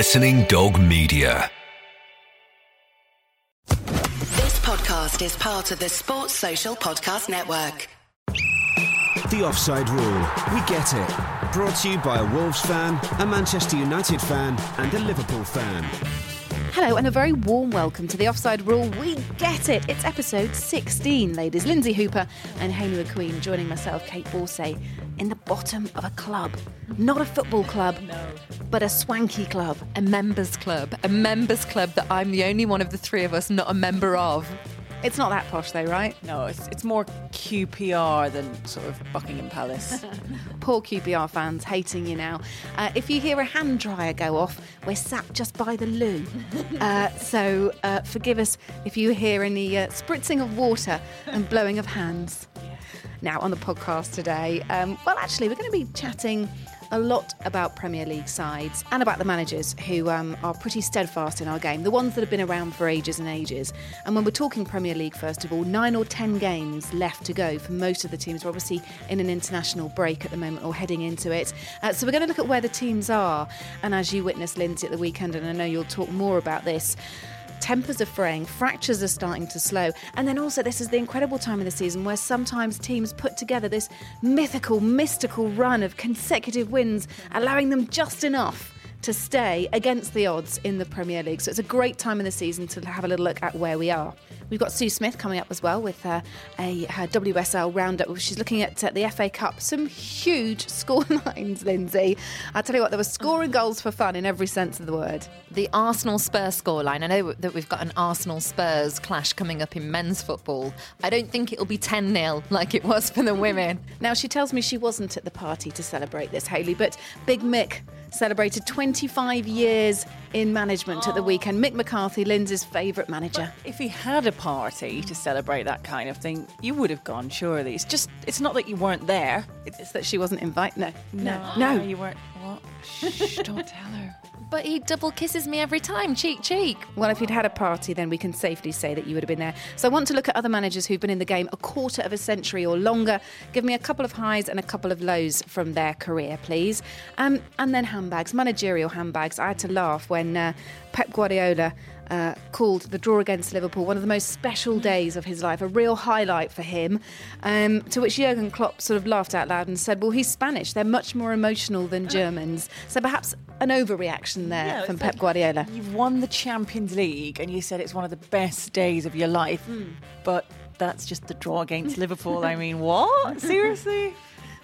Listening Dog Media. This podcast is part of the Sports Social Podcast Network. The Offside Rule. We get it. Brought to you by a Wolves fan, a Manchester United fan, and a Liverpool fan. Hello, and a very warm welcome to the Offside Rule. We get it. It's episode 16, ladies. Lynsey Hooper and Hayley McQueen joining myself, Kait Borsay, in the bottom of a club. Not a football club, no. but a swanky club. A members club. A members club that I'm the only one of the three of us not a member of. It's not that posh, though, right? No, it's, it's more QPR than sort of Buckingham Palace. Poor QPR fans hating you now. Uh, if you hear a hand dryer go off, we're sat just by the loo. Uh, so uh, forgive us if you hear any uh, spritzing of water and blowing of hands. Now, on the podcast today, um, well, actually, we're going to be chatting a lot about Premier League sides and about the managers who um, are pretty steadfast in our game, the ones that have been around for ages and ages. And when we're talking Premier League, first of all, nine or ten games left to go for most of the teams. We're obviously in an international break at the moment or heading into it. Uh, so we're going to look at where the teams are. And as you witnessed, Lynsey, at the weekend, and I know you'll talk more about this tempers are fraying, fractures are starting to slow. And then also, this is the incredible time of the season where sometimes teams put together this mythical, mystical run of consecutive wins, allowing them just enough to stay against the odds in the Premier League. So it's a great time in the season to have a little look at where we are. We've got Sue Smith coming up as well with uh, a her WSL roundup. She's looking at uh, the FA Cup. Some huge scorelines, Lynsey. I tell you what, there were scoring goals for fun in every sense of the word. The Arsenal Spurs scoreline. I know that we've got an Arsenal Spurs clash coming up in men's football. I don't think it'll be 10 0 like it was for the women. now, she tells me she wasn't at the party to celebrate this, Hayley, but Big Mick celebrated 25 years in management at the weekend. Mick McCarthy, Lynsey's favourite manager. But if he had a party to celebrate that kind of thing, you would have gone, surely. It's just, it's not that you weren't there. It's that she wasn't invited. No. No. No. no. You weren't. What? Shh, don't tell her. But he double kisses me every time, cheek, cheek. Well, if you'd had a party, then we can safely say that you would have been there. So I want to look at other managers who've been in the game a quarter of a century or longer. Give me a couple of highs and a couple of lows from their career, please. Um, and then handbags, managerial handbags. I had to laugh when uh, Pep Guardiola uh, called the draw against Liverpool one of the most special days of his life, a real highlight for him. Um, to which Jurgen Klopp sort of laughed out loud and said, "Well, he's Spanish; they're much more emotional than Germans." So perhaps an overreaction there Yeah, from Pep like Guardiola. You've won the Champions League and you said it's one of the best days of your life, but that's just the draw against Liverpool. I mean, what? Seriously?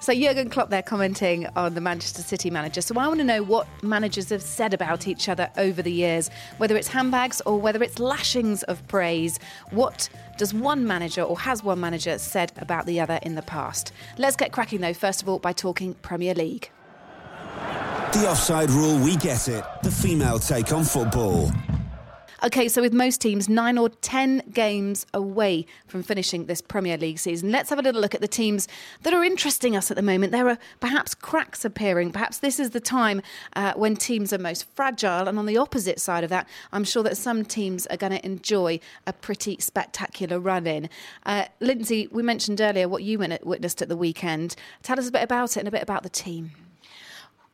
So Jurgen Klopp there commenting on the Manchester City manager. So I want to know what managers have said about each other over the years, whether it's handbags or whether it's lashings of praise. What does one manager or has one manager said about the other in the past? Let's get cracking though, first of all, by talking Premier League. The Offside Rule. We get it. The female take on football. Okay, so with most teams nine or ten games away from finishing this Premier League season, let's have a little look at the teams that are interesting us at the moment. There are perhaps cracks appearing. Perhaps this is the time uh, when teams are most fragile. And on the opposite side of that, I'm sure that some teams are going to enjoy a pretty spectacular run in. Uh, Lynsey, we mentioned earlier what you witnessed at the weekend. Tell us a bit about it and a bit about the team.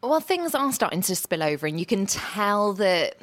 Well, things are starting to spill over, and you can tell that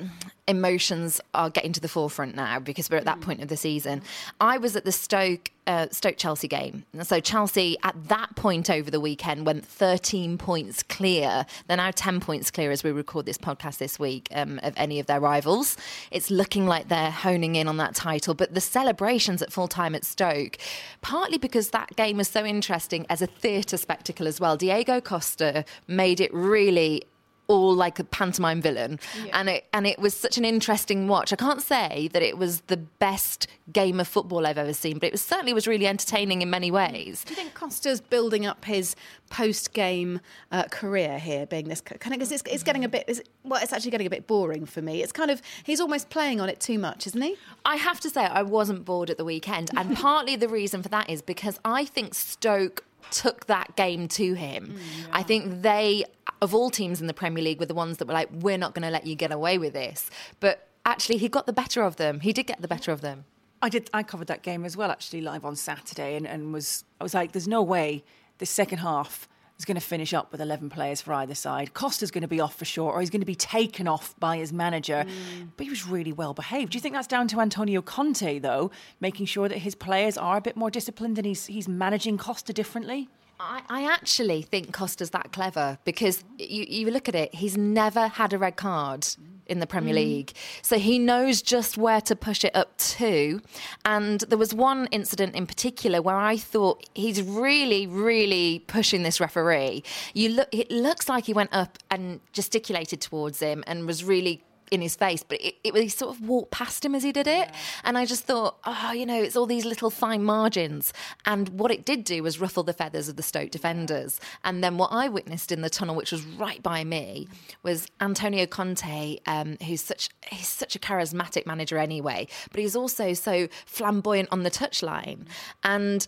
emotions are getting to the forefront now because we're at that point of the season. I was at the Stoke uh, Stoke Chelsea game, so Chelsea at that point over the weekend went 13 points clear. They're now 10 points clear as we record this podcast this week um, of any of their rivals. It's looking like they're honing in on that title, but the celebrations at full time at Stoke, partly because that game was so interesting as a theatre spectacle as well. Diego Costa made it really all like a pantomime villain and it and it was such an interesting watch i can't say that it was the best game of football i've ever seen but it was certainly was really entertaining in many ways Do you think Costa's building up his post-game uh, career here, being this kind of because it's, it's getting a bit is, well, it's actually getting a bit boring for me. It's kind of he's almost playing on it too much, isn't he? I have to say, I wasn't bored at the weekend. And partly the reason for that is because I think Stoke took that game to him. Mm, I think they, of all teams in the Premier League, were the ones that were like, we're not going to let you get away with this. But actually, he got the better of them. He did get the better of them. I did. I covered that game as well, actually, live on Saturday, and, and was I was like, "There's no way this second half is going to finish up with 11 players for either side. Costa's going to be off for sure, or he's going to be taken off by his manager. Mm. But he was really well behaved. Do you think that's down to Antonio Conte, though, making sure that his players are a bit more disciplined and he's, he's managing Costa differently? I, I, actually think Costa's that clever because you, you look at it, he's never had a red card in the Premier mm. League. So he knows just where to push it up to. And there was one incident in particular where I thought he's really, really pushing this referee. You look, it looks like he went up and gesticulated towards him and was really in his face, but it, it, he sort of walked past him as he did it. Yeah. And I just thought, oh, you know, it's all these little fine margins. And what it did do was ruffle the feathers of the Stoke defenders. And then what I witnessed in the tunnel, which was right by me, was Antonio Conte, um, who's such he's such a charismatic manager anyway, but he's also so flamboyant on the touchline. And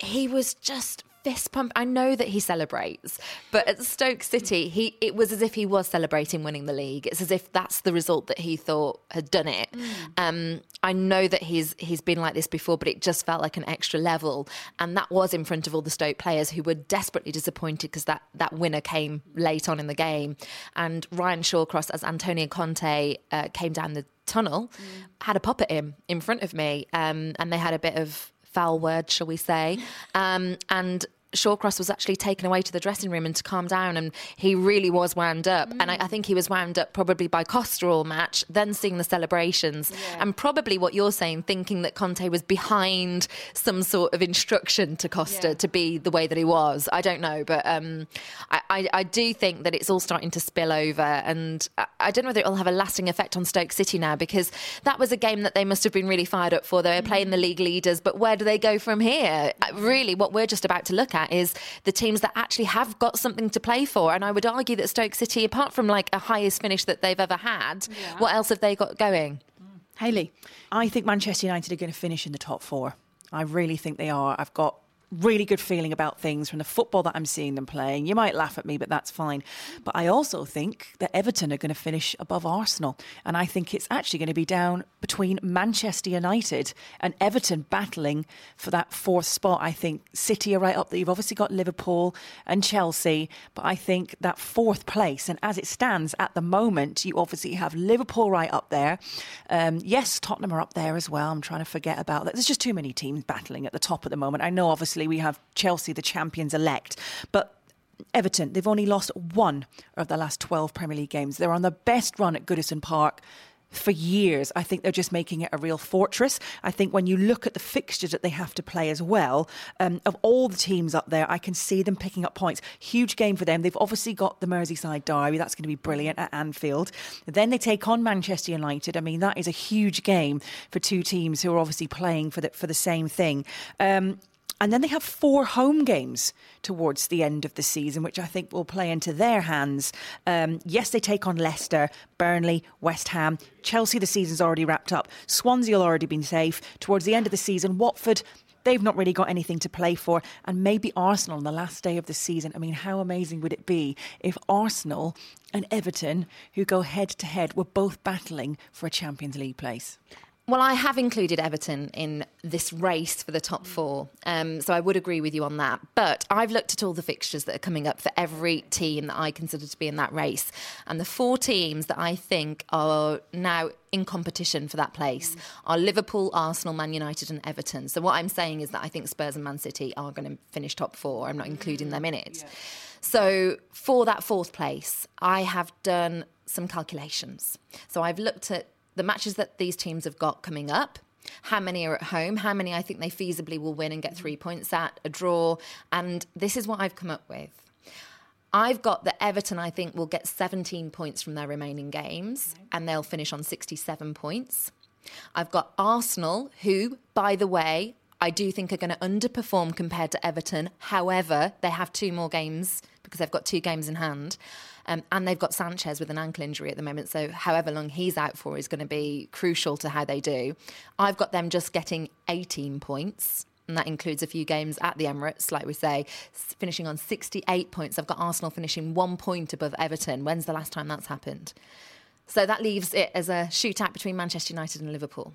he was just fist pump. I know that he celebrates, but at Stoke City, he it was as if he was celebrating winning the league. It's as if that's the result that he thought had done it. Mm. Um, I know that he's he's been like this before, but it just felt like an extra level, and that was in front of all the Stoke players who were desperately disappointed because that that winner came late on in the game, and Ryan Shawcross as Antonio Conte uh, came down the tunnel, mm. had a pop at him in front of me, um, and they had a bit of foul word, shall we say. Um, and Shawcross was actually taken away to the dressing room and to calm down, and he really was wound up. Mm. And I, I, think he was wound up probably by Costa all match, then seeing the celebrations, yeah. and probably what you're saying, thinking that Conte was behind some sort of instruction to Costa yeah. to be the way that he was. I don't know, but um, I, I, I, do think that it's all starting to spill over, and I, don't know whether it will have a lasting effect on Stoke City now because that was a game that they must have been really fired up for. They were mm. playing the league leaders, but where do they go from here? Really, what we're just about to look at at is the teams that actually have got something to play for. And I would argue that Stoke City, apart from like a highest finish that they've ever had, yeah. what else have they got going? Hayley, I think Manchester United are going to finish in the top four. I really think they are. I've got really good feeling about things from the football that I'm seeing them playing. You might laugh at me, but that's fine. But I also think that Everton are going to finish above Arsenal. And I think it's actually going to be down between Manchester United and Everton battling for that fourth spot. I think City are right up there. You've obviously got Liverpool and Chelsea, but I think that fourth place, and as it stands at the moment, you obviously have Liverpool right up there. Um, yes, Tottenham are up there as well. I'm trying to forget about that. There's just too many teams battling at the top at the moment. I know, obviously, obviously we have Chelsea, the champions elect, but Everton, they've only lost one of the last 12 Premier League games. They're on the best run at Goodison Park for years. I think they're just making it a real fortress. I think when you look at the fixtures that they have to play as well, um, of all the teams up there, I can see them picking up points. Huge game for them. They've obviously got the Merseyside derby. That's going to be brilliant at Anfield. Then they take on Manchester United. I mean, that is a huge game for two teams who are obviously playing for the, for the same thing. Um, and then they have four home games towards the end of the season, which I think will play into their hands. Um, yes, they take on Leicester, Burnley, West Ham. Chelsea, the season's already wrapped up. Swansea will already been safe. Towards the end of the season, Watford, they've not really got anything to play for. And maybe Arsenal on the last day of the season. I mean, how amazing would it be if Arsenal and Everton, who go head to head, were both battling for a Champions League place? Well, I have included Everton in this race for the top four, um, so I would agree with you on that. But I've looked at all the fixtures that are coming up for every team that I consider to be in that race, and the four teams that I think are now in competition for that place mm. are Liverpool, Arsenal, Man United, and Everton. So what I'm saying is that I think Spurs and Man City are going to finish top four. I'm not including them in it. Yeah. So for that fourth place, I have done some calculations. So I've looked at the matches that these teams have got coming up how many are at home, how many I think they feasibly will win and get three mm. points at, a draw. And this is what I've come up with. I've got that Everton, I think, will get 17 points from their remaining games and they'll finish on 67 points. I've got Arsenal, who, by the way, I do think are going to underperform compared to Everton. However, they have two more games because they've got two games in hand. Um, and they've got Sanchez with an ankle injury at the moment. So, however long he's out for is going to be crucial to how they do. I've got them just getting 18 points. And that includes a few games at the Emirates, like we say, finishing on 68 points. I've got Arsenal finishing one point above Everton. When's the last time that's happened? So that leaves it as a shootout between Manchester United and Liverpool.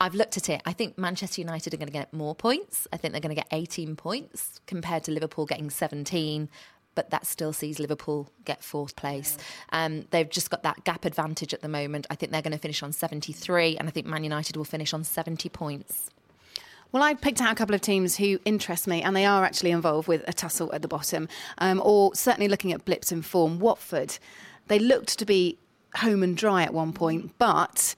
I've looked at it. I think Manchester United are going to get more points. I think they're going to get 18 points compared to Liverpool getting 17 but that still sees Liverpool get fourth place. Um, they've just got that gap advantage at the moment. I think they're going to finish on 73, and I think Man United will finish on 70 points. Well, I've picked out a couple of teams who interest me, and they are actually involved with a tussle at the bottom, um, or certainly looking at blips in form. Watford, they looked to be home and dry at one point, but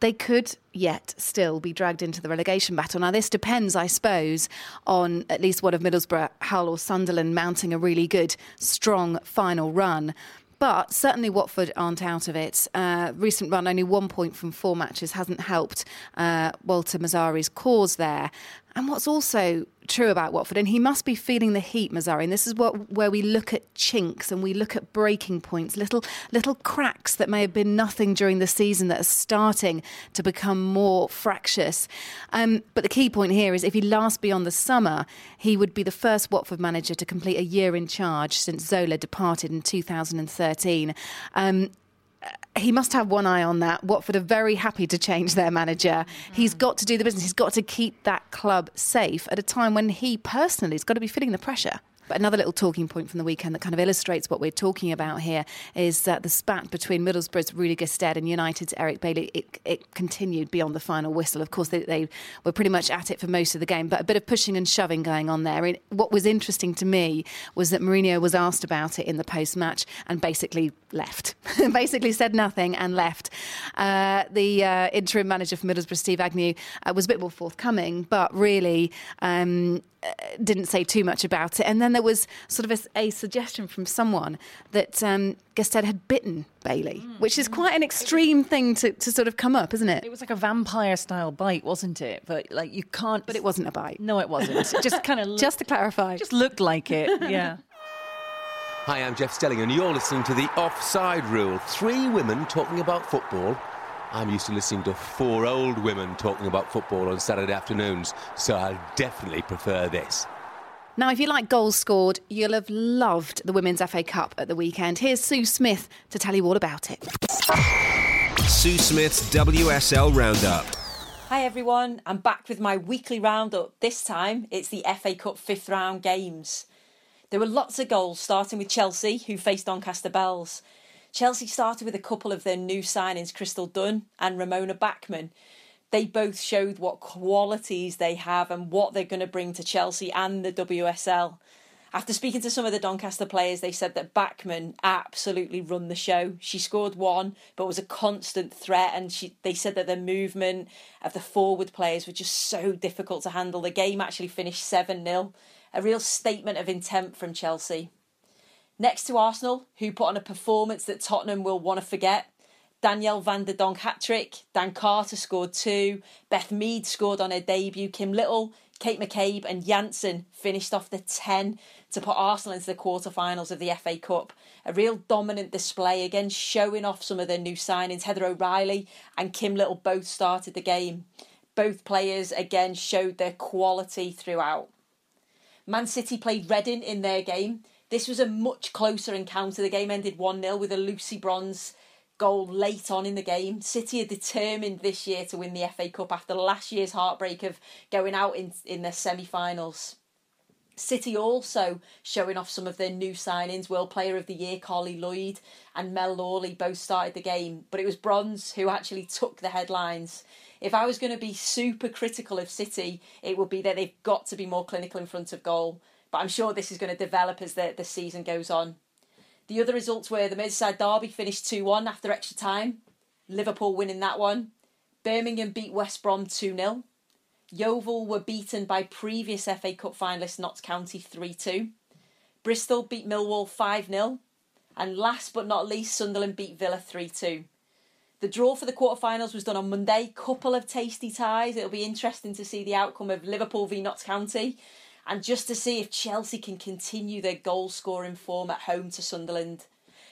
they could yet still be dragged into the relegation battle. Now, this depends, I suppose, on at least one of Middlesbrough, Hull, or Sunderland mounting a really good, strong final run. But certainly Watford aren't out of it. Uh, recent run, only one point from four matches, hasn't helped uh, Walter Mazzarri's cause there. And what's also true about Watford, and he must be feeling the heat, Mazzarri. And this is what where we look at chinks and we look at breaking points, little little cracks that may have been nothing during the season that are starting to become more fractious. Um, but the key point here is if he lasts beyond the summer, he would be the first Watford manager to complete a year in charge since Zola departed in 2013. Um, he must have one eye on that. Watford are very happy to change their manager. He's mm. got to do the business. He's got to keep that club safe at a time when he personally has got to be feeling the pressure. But another little talking point from the weekend that kind of illustrates what we're talking about here is that the spat between Middlesbrough's Rudy Gestede and United's Eric Bailly, it, it continued beyond the final whistle. Of course, they, they, were pretty much at it for most of the game, but a bit of pushing and shoving going on there. And what was interesting to me was that Mourinho was asked about it in the post match and basically left, basically said nothing and left. Uh, the uh, interim manager for Middlesbrough, Steve Agnew, uh, was a bit more forthcoming, but really um, didn't say too much about it. And then there was sort of a, a suggestion from someone that um, Gestede had bitten Bailly, mm. which is quite an extreme thing to, to sort of come up, isn't it? It was like a vampire style bite, wasn't it? But like you can't. But it wasn't a bite. No, it wasn't. It just kind of. just to clarify. Just looked like it. Yeah. Hi, I'm Jeff Stelling, and you're listening to the Offside Rule. Three women talking about football I'm used to listening to four old women talking about football on Saturday afternoons, so I definitely prefer this. Now, if you like goals scored, you'll have loved the Women's FA Cup at the weekend. Here's Sue Smith to tell you all about it. Sue Smith's WSL Roundup. Hi everyone, I'm back with my weekly roundup. This time it's the FA Cup fifth round games. There were lots of goals, starting with Chelsea, who faced Doncaster Belles. Chelsea started with a couple of their new signings, Crystal Dunn and Ramona Bachmann. They both showed what qualities they have and what they're going to bring to Chelsea and the WSL. After speaking to some of the Doncaster players, they said that Bachmann absolutely run the show. She scored one, but was a constant threat, and she, they said that the movement of the forward players were just so difficult to handle. The game actually finished 7 0, a real statement of intent from Chelsea. Next to Arsenal, who put on a performance that Tottenham will want to forget. Danielle van de Donk hat trick, Dan Carter scored two, Beth Mead scored on her debut, Kim Little, Kate McCabe, and Janssen finished off the 10 to put Arsenal into the quarterfinals of the FA Cup. A real dominant display, again showing off some of their new signings. Heather O'Reilly and Kim Little both started the game. Both players again showed their quality throughout. Man City played Reading in their game. This was a much closer encounter. The game ended 1 0 with a Lucy Bronze goal late on in the game. City are determined this year to win the FA Cup after last year's heartbreak of going out in, in the semi finals. City also showing off some of their new signings. World Player of the Year Carly Lloyd and Mel Lawley both started the game, but it was Bronze who actually took the headlines. If I was going to be super critical of City, it would be that they've got to be more clinical in front of goal. But I'm sure this is going to develop as the, the season goes on. The other results were the Merseyside Derby finished 2 1 after extra time, Liverpool winning that one. Birmingham beat West Brom 2 0. Yeovil were beaten by previous FA Cup finalists Notts County 3 2. Bristol beat Millwall 5 0. And last but not least, Sunderland beat Villa 3 2. The draw for the quarterfinals was done on Monday. Couple of tasty ties. It'll be interesting to see the outcome of Liverpool v Notts County and just to see if Chelsea can continue their goal scoring form at home to Sunderland.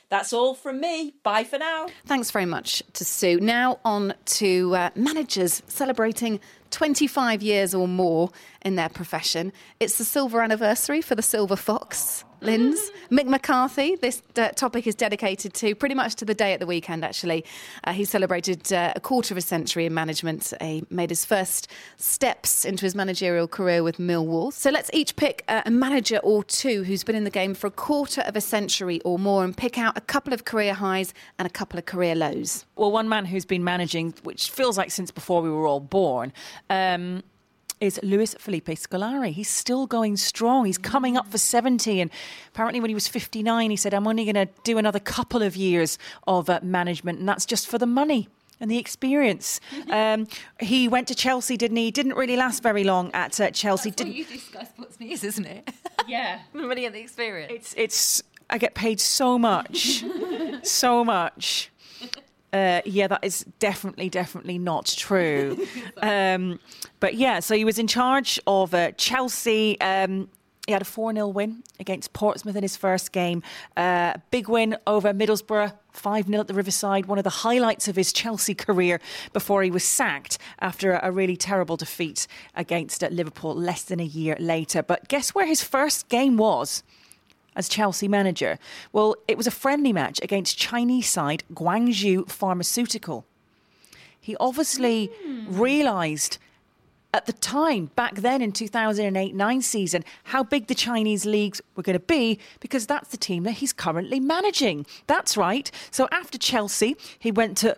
That's all from me. Bye for now. Thanks very much to Sue. Now on to uh, managers celebrating 25 years or more in their profession. It's the silver anniversary for the Silver Fox. Linz. Mick McCarthy, this uh, topic is dedicated to pretty much to the day at the weekend, actually. Uh, he celebrated uh, a quarter of a century in management. He made his first steps into his managerial career with Millwall. So let's each pick uh, a manager or two who's been in the game for a quarter of a century or more and pick out a couple of career highs and a couple of career lows. Well, one man who's been managing, which feels like since before we were all born, um, is Luis Felipe Scolari. He's still going strong. He's coming up for 70. And apparently, when he was 59, he said, I'm only going to do another couple of years of uh, management, and that's just for the money and the experience. Um, he went to Chelsea, didn't he? Didn't really last very long at uh, Chelsea. That's didn't what you discuss what's news, isn't it? Yeah. the money and the experience. It's it's. I get paid so much, so much. Uh, yeah, that is definitely, definitely not true. Um, but yeah, so he was in charge of uh, Chelsea. Um, he had a 4 0 win against Portsmouth in his first game. Uh, big win over Middlesbrough, 5 0 at the Riverside, one of the highlights of his Chelsea career before he was sacked after a really terrible defeat against uh, Liverpool less than a year later. But guess where his first game was? As Chelsea manager? Well, it was a friendly match against Chinese side Guangzhou Pharmaceutical. He obviously hmm. realised at the time, back then in 2008 9 season, how big the Chinese leagues were going to be because that's the team that he's currently managing. That's right. So after Chelsea, he went to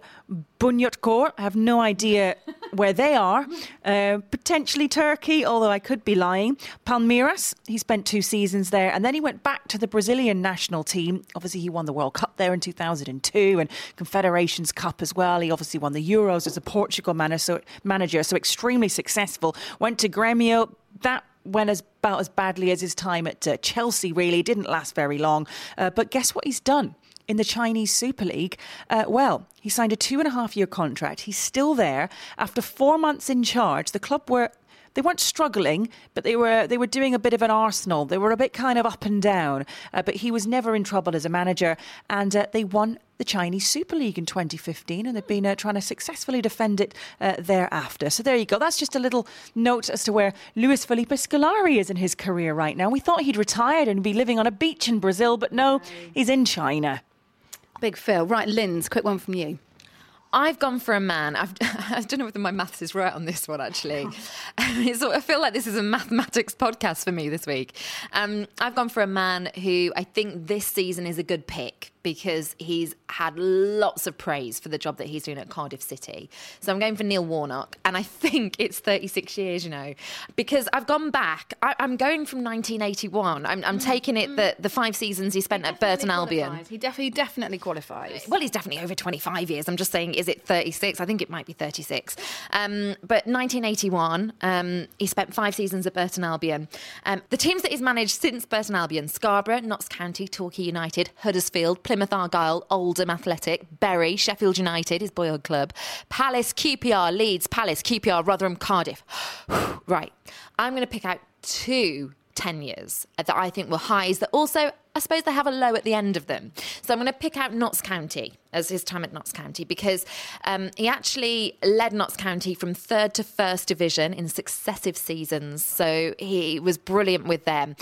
Bunyodkor. I have no idea where they are. Uh, potentially Turkey, although I could be lying. Palmeiras, he spent two seasons there. And then he went back to the Brazilian national team. Obviously, he won the World Cup there in 2002 and Confederations Cup as well. He obviously won the Euros as a Portugal manager, so, manager, so extremely successful. Went to Gremio. That went as about as badly as his time at uh, Chelsea, really. Didn't last very long. Uh, but guess what he's done? In the Chinese Super League, uh, well, he signed a two and a half year contract. He's still there. After four months in charge, the club were they weren't struggling, but they were they were doing a bit of an arsenal. They were a bit kind of up and down. Uh, but he was never in trouble as a manager, and uh, they won the Chinese Super League in 2015, and they've been uh, trying to successfully defend it uh, thereafter. So there you go. That's just a little note as to where Luis Felipe Scolari is in his career right now. We thought he'd retired and be living on a beach in Brazil, but no, he's in China. Big Phil. Right, Linz, quick one from you. I've gone for a man. I've, I don't know whether my maths is right on this one, actually. I feel like this is a mathematics podcast for me this week. Um, I've gone for a man who I think this season is a good pick because he's had lots of praise for the job that he's doing at Cardiff City. So I'm going for Neil Warnock, and I think it's 36 years, you know, because I've gone back. I, I'm going from 1981. I'm, I'm taking it that the five seasons he spent at Burton Albion. He definitely, definitely qualifies. Well, he's definitely over 25 years. I'm just saying, is it 36? I think it might be 36. Um, but 1981, um, he spent five seasons at Burton Albion. Um, the teams that he's managed since Burton Albion Scarborough, Notts County, Torquay United, Huddersfield, Plymouth Argyle, Oldham Athletic, Bury, Sheffield United, his boyhood club, Palace, QPR, Leeds, Palace, QPR, Rotherham, Cardiff. right. I'm going to pick out two tenures that I think were highs that also, I suppose, they have a low at the end of them. So I'm going to pick out Notts County as his time at Notts County because um, he actually led Notts County from third to first division in successive seasons. So he was brilliant with them.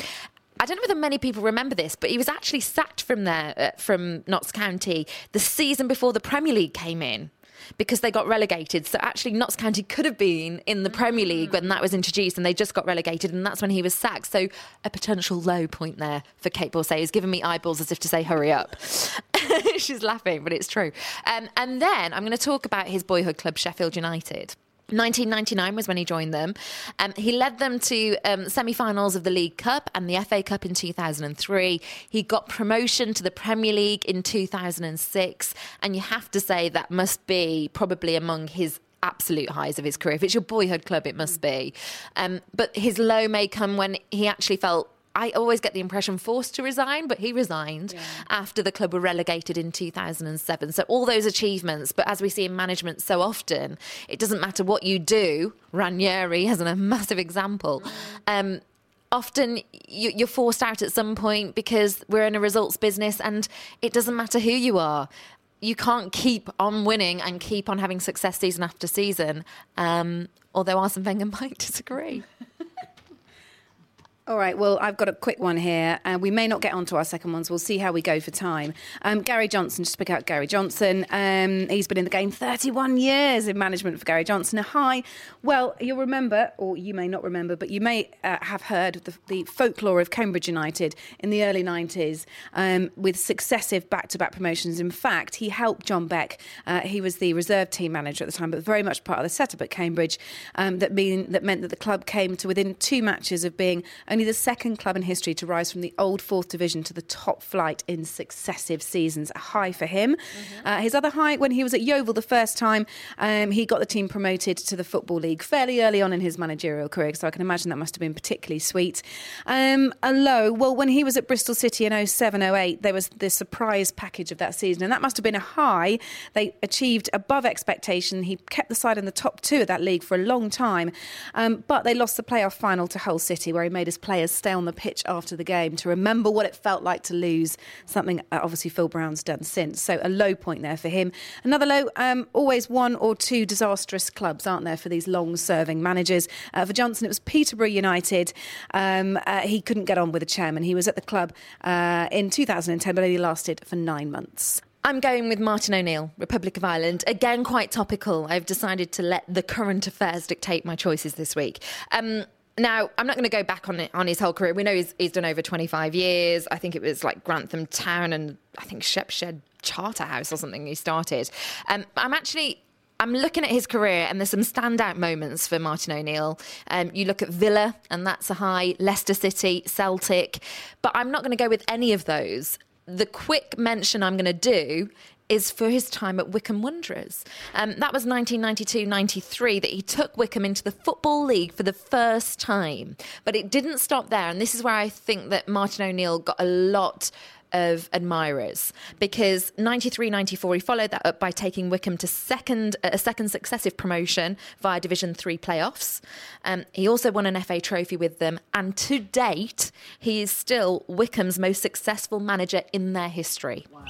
I don't know whether many people remember this, but he was actually sacked from there, uh, from Notts County, the season before the Premier League came in because they got relegated. So actually, Notts County could have been in the Premier League when that was introduced, and they just got relegated, and that's when he was sacked. So a potential low point there for Kait Borsay is giving me eyeballs as if to say, "Hurry up." She's laughing, but it's true. Um, and then I'm going to talk about his boyhood club, Sheffield United. 1999 was when he joined them. Um, he led them to um, semi-finals of the League Cup and the FA Cup in 2003. He got promotion to the Premier League in 2006, and you have to say that must be probably among his absolute highs of his career. If it's your boyhood club, it must be. Um, but his low may come when he actually felt I always get the impression forced to resign, but he resigned after the club were relegated in 2007. So all those achievements, but as we see in management so often, it doesn't matter what you do. Ranieri has a massive example. Um, often you, you're forced out at some point because we're in a results business, and it doesn't matter who you are. you can't keep on winning and keep on having success season after season. Um, although Arsene Wenger might disagree. All right, well, I've got a quick one here, and uh, we may not get onto our second ones. We'll see how we go for time. Um, Gary Johnson, just pick out Gary Johnson. Um, he's been in the game 31 years in management for Gary Johnson. Hi. well, you'll remember, or you may not remember, but you may uh, have heard the, the, folklore of Cambridge United in the early 90s um, with successive back to back promotions. In fact, he helped John Beck. Uh, he was the reserve team manager at the time, but very much part of the setup at Cambridge um, that, mean, that meant that the club came to within two matches of being only the second club in history to rise from the old fourth division to the top flight in successive seasons. A high for him. Mm-hmm. Uh, his other high, when he was at Yeovil the first time, um, he got the team promoted to the Football League fairly early on in his managerial career, so I can imagine that must have been particularly sweet. Um, a low, well, when he was at Bristol City in 07 08, there was the surprise package of that season, and that must have been a high. They achieved above expectation. He kept the side in the top two of that league for a long time, um, but they lost the playoff final to Hull City, where he made his players stay on the pitch after the game to remember what it felt like to lose, something uh, obviously Phil Brown's done since. So a low point there for him. Another low, um, always one or two disastrous clubs, aren't there, for these long serving managers? Uh, for Johnson, it was Peterborough United. Um, uh, he couldn't get on with the chairman. He was at the club uh, in 2010, but only lasted for nine months. I'm going with Martin O'Neill, Republic of Ireland. Again, quite topical. I've decided to let the current affairs dictate my choices this week. Um, now, I'm not going to go back on it, on his whole career. We know he's, he's done over 25 years. I think it was like Grantham Town and I think Shepshed Charterhouse or something he started. Um, I'm actually I'm looking at his career, and there's some standout moments for Martin O'Neill. Um, you look at Villa, and that's a high. Leicester City, Celtic, but I'm not going to go with any of those. The quick mention I'm going to do is for his time at Wycombe Wanderers. Um, that was 1992 93 that he took Wycombe into the Football League for the first time. But it didn't stop there. And this is where I think that Martin O'Neill got a lot of admirers because 93 94 he followed that up by taking Wycombe to second a second successive promotion via Division 3 playoffs. Um, he also won an FA trophy with them and to date he is still Wycombe's most successful manager in their history. Wow.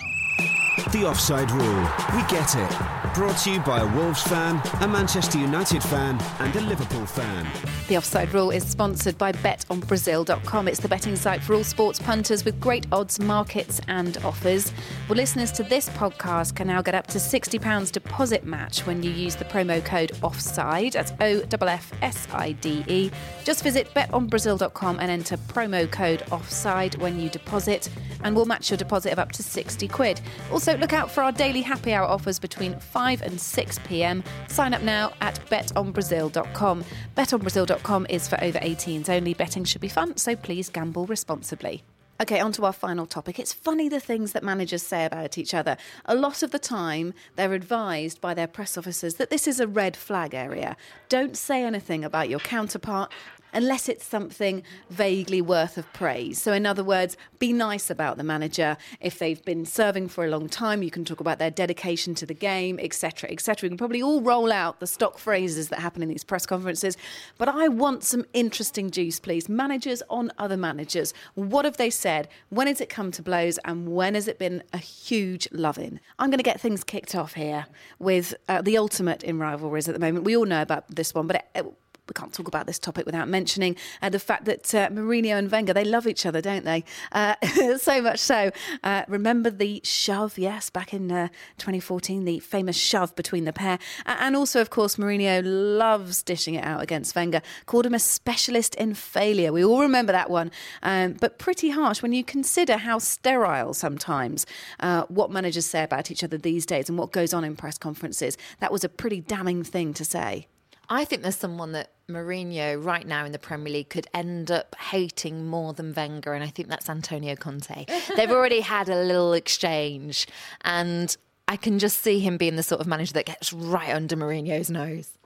The Offside Rule. We get it. Brought to you by a Wolves fan, a Manchester United fan, and a Liverpool fan. The Offside Rule is sponsored by betonbrazil.com. It's the betting site for all sports punters with great odds, markets, and offers. Well, listeners to this podcast can now get up to £60 deposit match when you use the promo code OFFSIDE. That's O F F S I D E. Just visit betonbrazil.com and enter promo code OFFSIDE when you deposit, and we'll match your deposit of up to 60 quid. Also, look out for our daily happy hour offers between 5 and 6 pm. Sign up now at betonbrazil.com. Betonbrazil.com is for over 18s only. Betting should be fun, so please gamble responsibly. Okay, on to our final topic. It's funny the things that managers say about each other. A lot of the time, they're advised by their press officers that this is a red flag area. Don't say anything about your counterpart unless it's something vaguely worth of praise. So, in other words, be nice about the manager. If they've been serving for a long time, you can talk about their dedication to the game, etc., etc. We can probably all roll out the stock phrases that happen in these press conferences. But I want some interesting juice, please. Managers on other managers. What have they said? When has it come to blows? And when has it been a huge loving? I'm going to get things kicked off here with uh, the ultimate in rivalries at the moment. We all know about this one, but it, it, we can't talk about this topic without mentioning uh, the fact that uh, Mourinho and Wenger they love each other, don't they? Uh, so much so. Uh, remember the shove? Yes, back in uh, 2014, the famous shove between the pair, and also, of course, Mourinho loves dishing it out against Wenger. Called him a specialist in failure. We all remember that one, um, but pretty harsh when you consider how sterile sometimes uh, what managers say about each other these days and what goes on in press conferences. That was a pretty damning thing to say. I think there's someone that Mourinho right now in the Premier League could end up hating more than Wenger, and I think that's Antonio Conte. They've already had a little exchange, and I can just see him being the sort of manager that gets right under Mourinho's nose.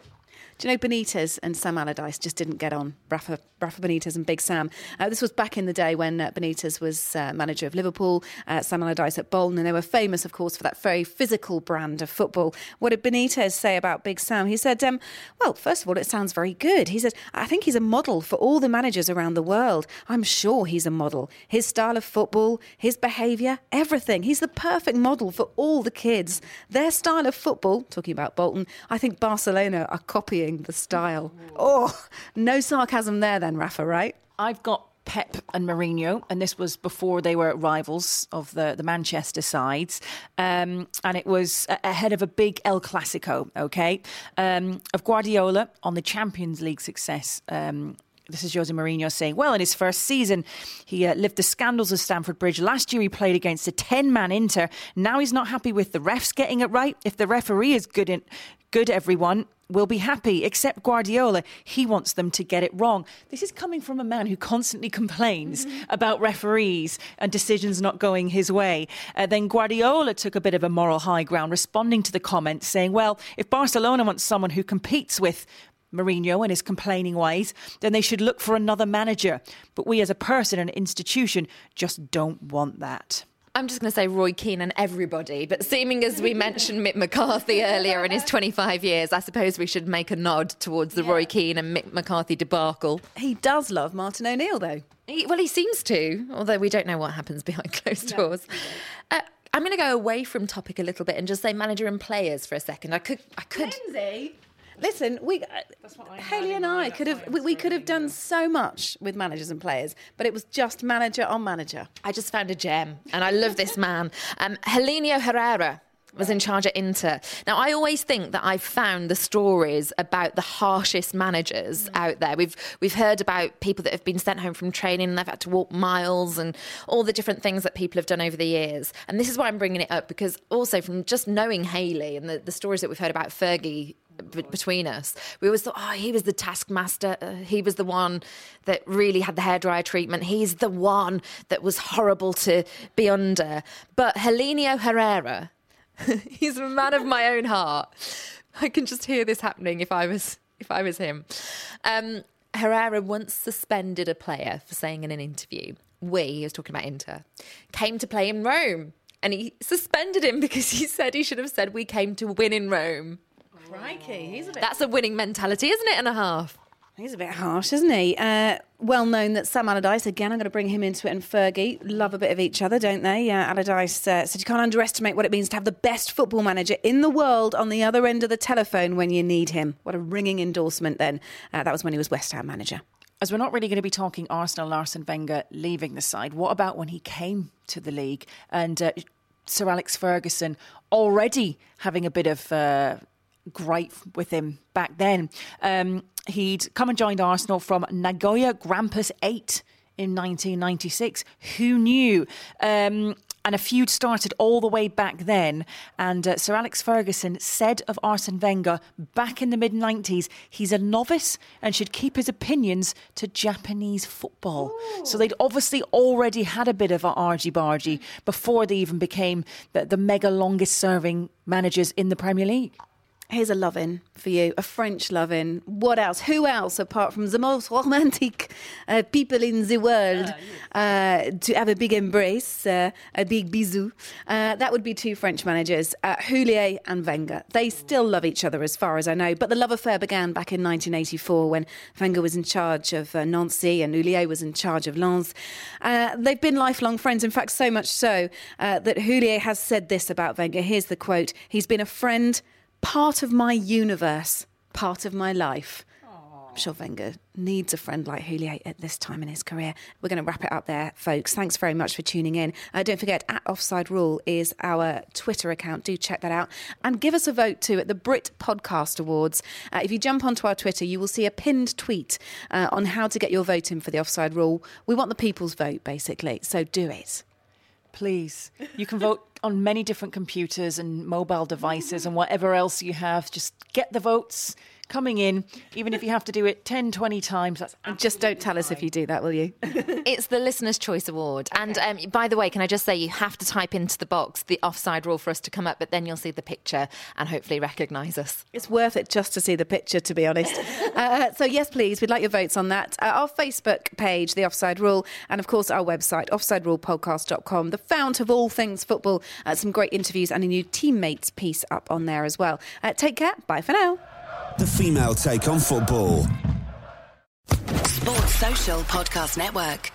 Do you know Benitez and Sam Allardyce just didn't get on? Rafa, Rafa Benitez and Big Sam. Uh, this was back in the day when uh, Benitez was uh, manager of Liverpool, uh, Sam Allardyce at Bolton, and they were famous, of course, for that very physical brand of football. What did Benitez say about Big Sam? He said, um, "Well, first of all, it sounds very good." He said, "I think he's a model for all the managers around the world. I'm sure he's a model. His style of football, his behaviour, everything. He's the perfect model for all the kids. Their style of football, talking about Bolton, I think Barcelona are copying the style. Oh, no sarcasm there then, Rafa, right? I've got Pep and Mourinho, and this was before they were rivals of the, the Manchester sides. Um, and it was ahead of a big El Clasico, okay, um, of Guardiola on the Champions League success. Um, this is Jose Mourinho saying, well, in his first season, he uh, lived the scandals of Stamford Bridge. Last year, he played against a 10 man Inter. Now he's not happy with the refs getting it right. If the referee is good, in, good everyone will be happy, except Guardiola. He wants them to get it wrong. This is coming from a man who constantly complains about referees and decisions not going his way. Uh, then Guardiola took a bit of a moral high ground, responding to the comments, saying, well, if Barcelona wants someone who competes with Mourinho and his complaining ways, then they should look for another manager. But we as a person and institution just don't want that. I'm just going to say Roy Keane and everybody, but seeming as we mentioned Mick McCarthy earlier in his 25 years, I suppose we should make a nod towards the Roy Keane and Mick McCarthy debacle. He does love Martin O'Neill, though. He, well, he seems to, although we don't know what happens behind closed doors. Uh, I'm going to go away from topic a little bit and just say manager and players for a second. I could, I could. Listen, we uh, Hayley and I could have we, we could have done so much with managers and players, but it was just manager on manager. I just found a gem, and I love this man. Um, Helenio Herrera was in charge at Inter. Now, I always think that I've found the stories about the harshest managers out there. We've we've heard about people that have been sent home from training and they've had to walk miles and all the different things that people have done over the years. And this is why I'm bringing it up because also from just knowing Hayley and the, the stories that we've heard about Fergie b- between us. We always thought, oh, he was the taskmaster. Uh, he was the one that really had the hairdryer treatment. He's the one that was horrible to be under. But Helenio Herrera, he's a man of my own heart. I can just hear this happening if I was if I was him. Um, Herrera once suspended a player for saying in an interview, we, he was talking about Inter, came to play in Rome. And he suspended him because he said he should have said, We came to win in Rome. Crikey, he's a bit That's a winning mentality, isn't it? And a half. he's a bit harsh, isn't he? Uh, well known that Sam Allardyce again. I'm going to bring him into it, and Fergie love a bit of each other, don't they? Uh, Allardyce uh, said you can't underestimate what it means to have the best football manager in the world on the other end of the telephone when you need him. What a ringing endorsement! Then uh, that was when he was West Ham manager. As we're not really going to be talking Arsenal, Arsene Wenger leaving the side, what about when he came to the league and uh, Sir Alex Ferguson already having a bit of uh, gripe with him back then? Um, he'd come and joined Arsenal from Nagoya Grampus 8 in 1996. Who knew? Um, and a feud started all the way back then. And uh, Sir Alex Ferguson said of Arsene Wenger back in the mid 90s, he's a novice and should keep his opinions to Japanese football. So they'd obviously already had a bit of a argy bargy before they even became the, the mega longest serving managers in the Premier League. Here's a loving for you, a French loving. What else? Who else, apart from the most romantic uh, people in the world, uh, to have a big embrace, uh, a big bisou? Uh, that would be two French managers, uh, Houllier and Wenger. They still love each other, as far as I know. But the love affair began back in 1984 when Wenger was in charge of uh, Nancy and Houllier was in charge of Lens. Uh, they've been lifelong friends. In fact, so much so uh, that Houllier has said this about Wenger. Here's the quote: "He's been a friend." Part of my universe, part of my life. I'm sure Wenger needs a friend like Houllier at this time in his career. We're going to wrap it up there, folks. Thanks very much for tuning in. Uh, don't forget, at Offside Rule is our Twitter account. Do check that out. And give us a vote too at the Brit Podcast Awards. Uh, if you jump onto our Twitter, you will see a pinned tweet uh, on how to get your vote in for the Offside Rule. We want the people's vote, basically. So do it. Please. You can vote on many different computers and mobile devices and whatever else you have. Just get the votes coming in, even if you have to do it 10, 20 times. That's Just don't tell us if you do that, will you? It's the Listener's Choice Award. And um, by the way, can I just say you have to type into the box the offside rule for us to come up, but then you'll see the picture and hopefully recognise us. It's worth it just to see the picture, to be honest. Uh, so, yes, please, we'd like your votes on that. Uh, our Facebook page, The Offside Rule, and of course our website, offsiderulepodcast.com, the fount of all things football. Uh, some great interviews and a new teammates piece up on there as well. Uh, take care. Bye for now. The female take on football. Sports Social Podcast Network.